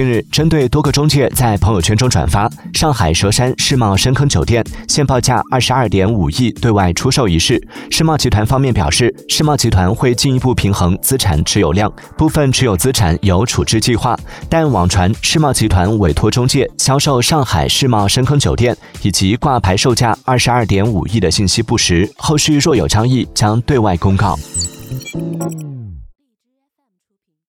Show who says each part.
Speaker 1: 近日针对多个中介在朋友圈中转发上海佘山世贸深坑酒店现报价二十二点五亿对外出售一事。世贸集团方面表示世贸集团会进一步平衡资产持有量部分持有资产有处置计划但网传世贸集团委托中介销售上海世贸深坑酒店以及挂牌售价二十二点五亿的信息不实后续若有交易将对外公告。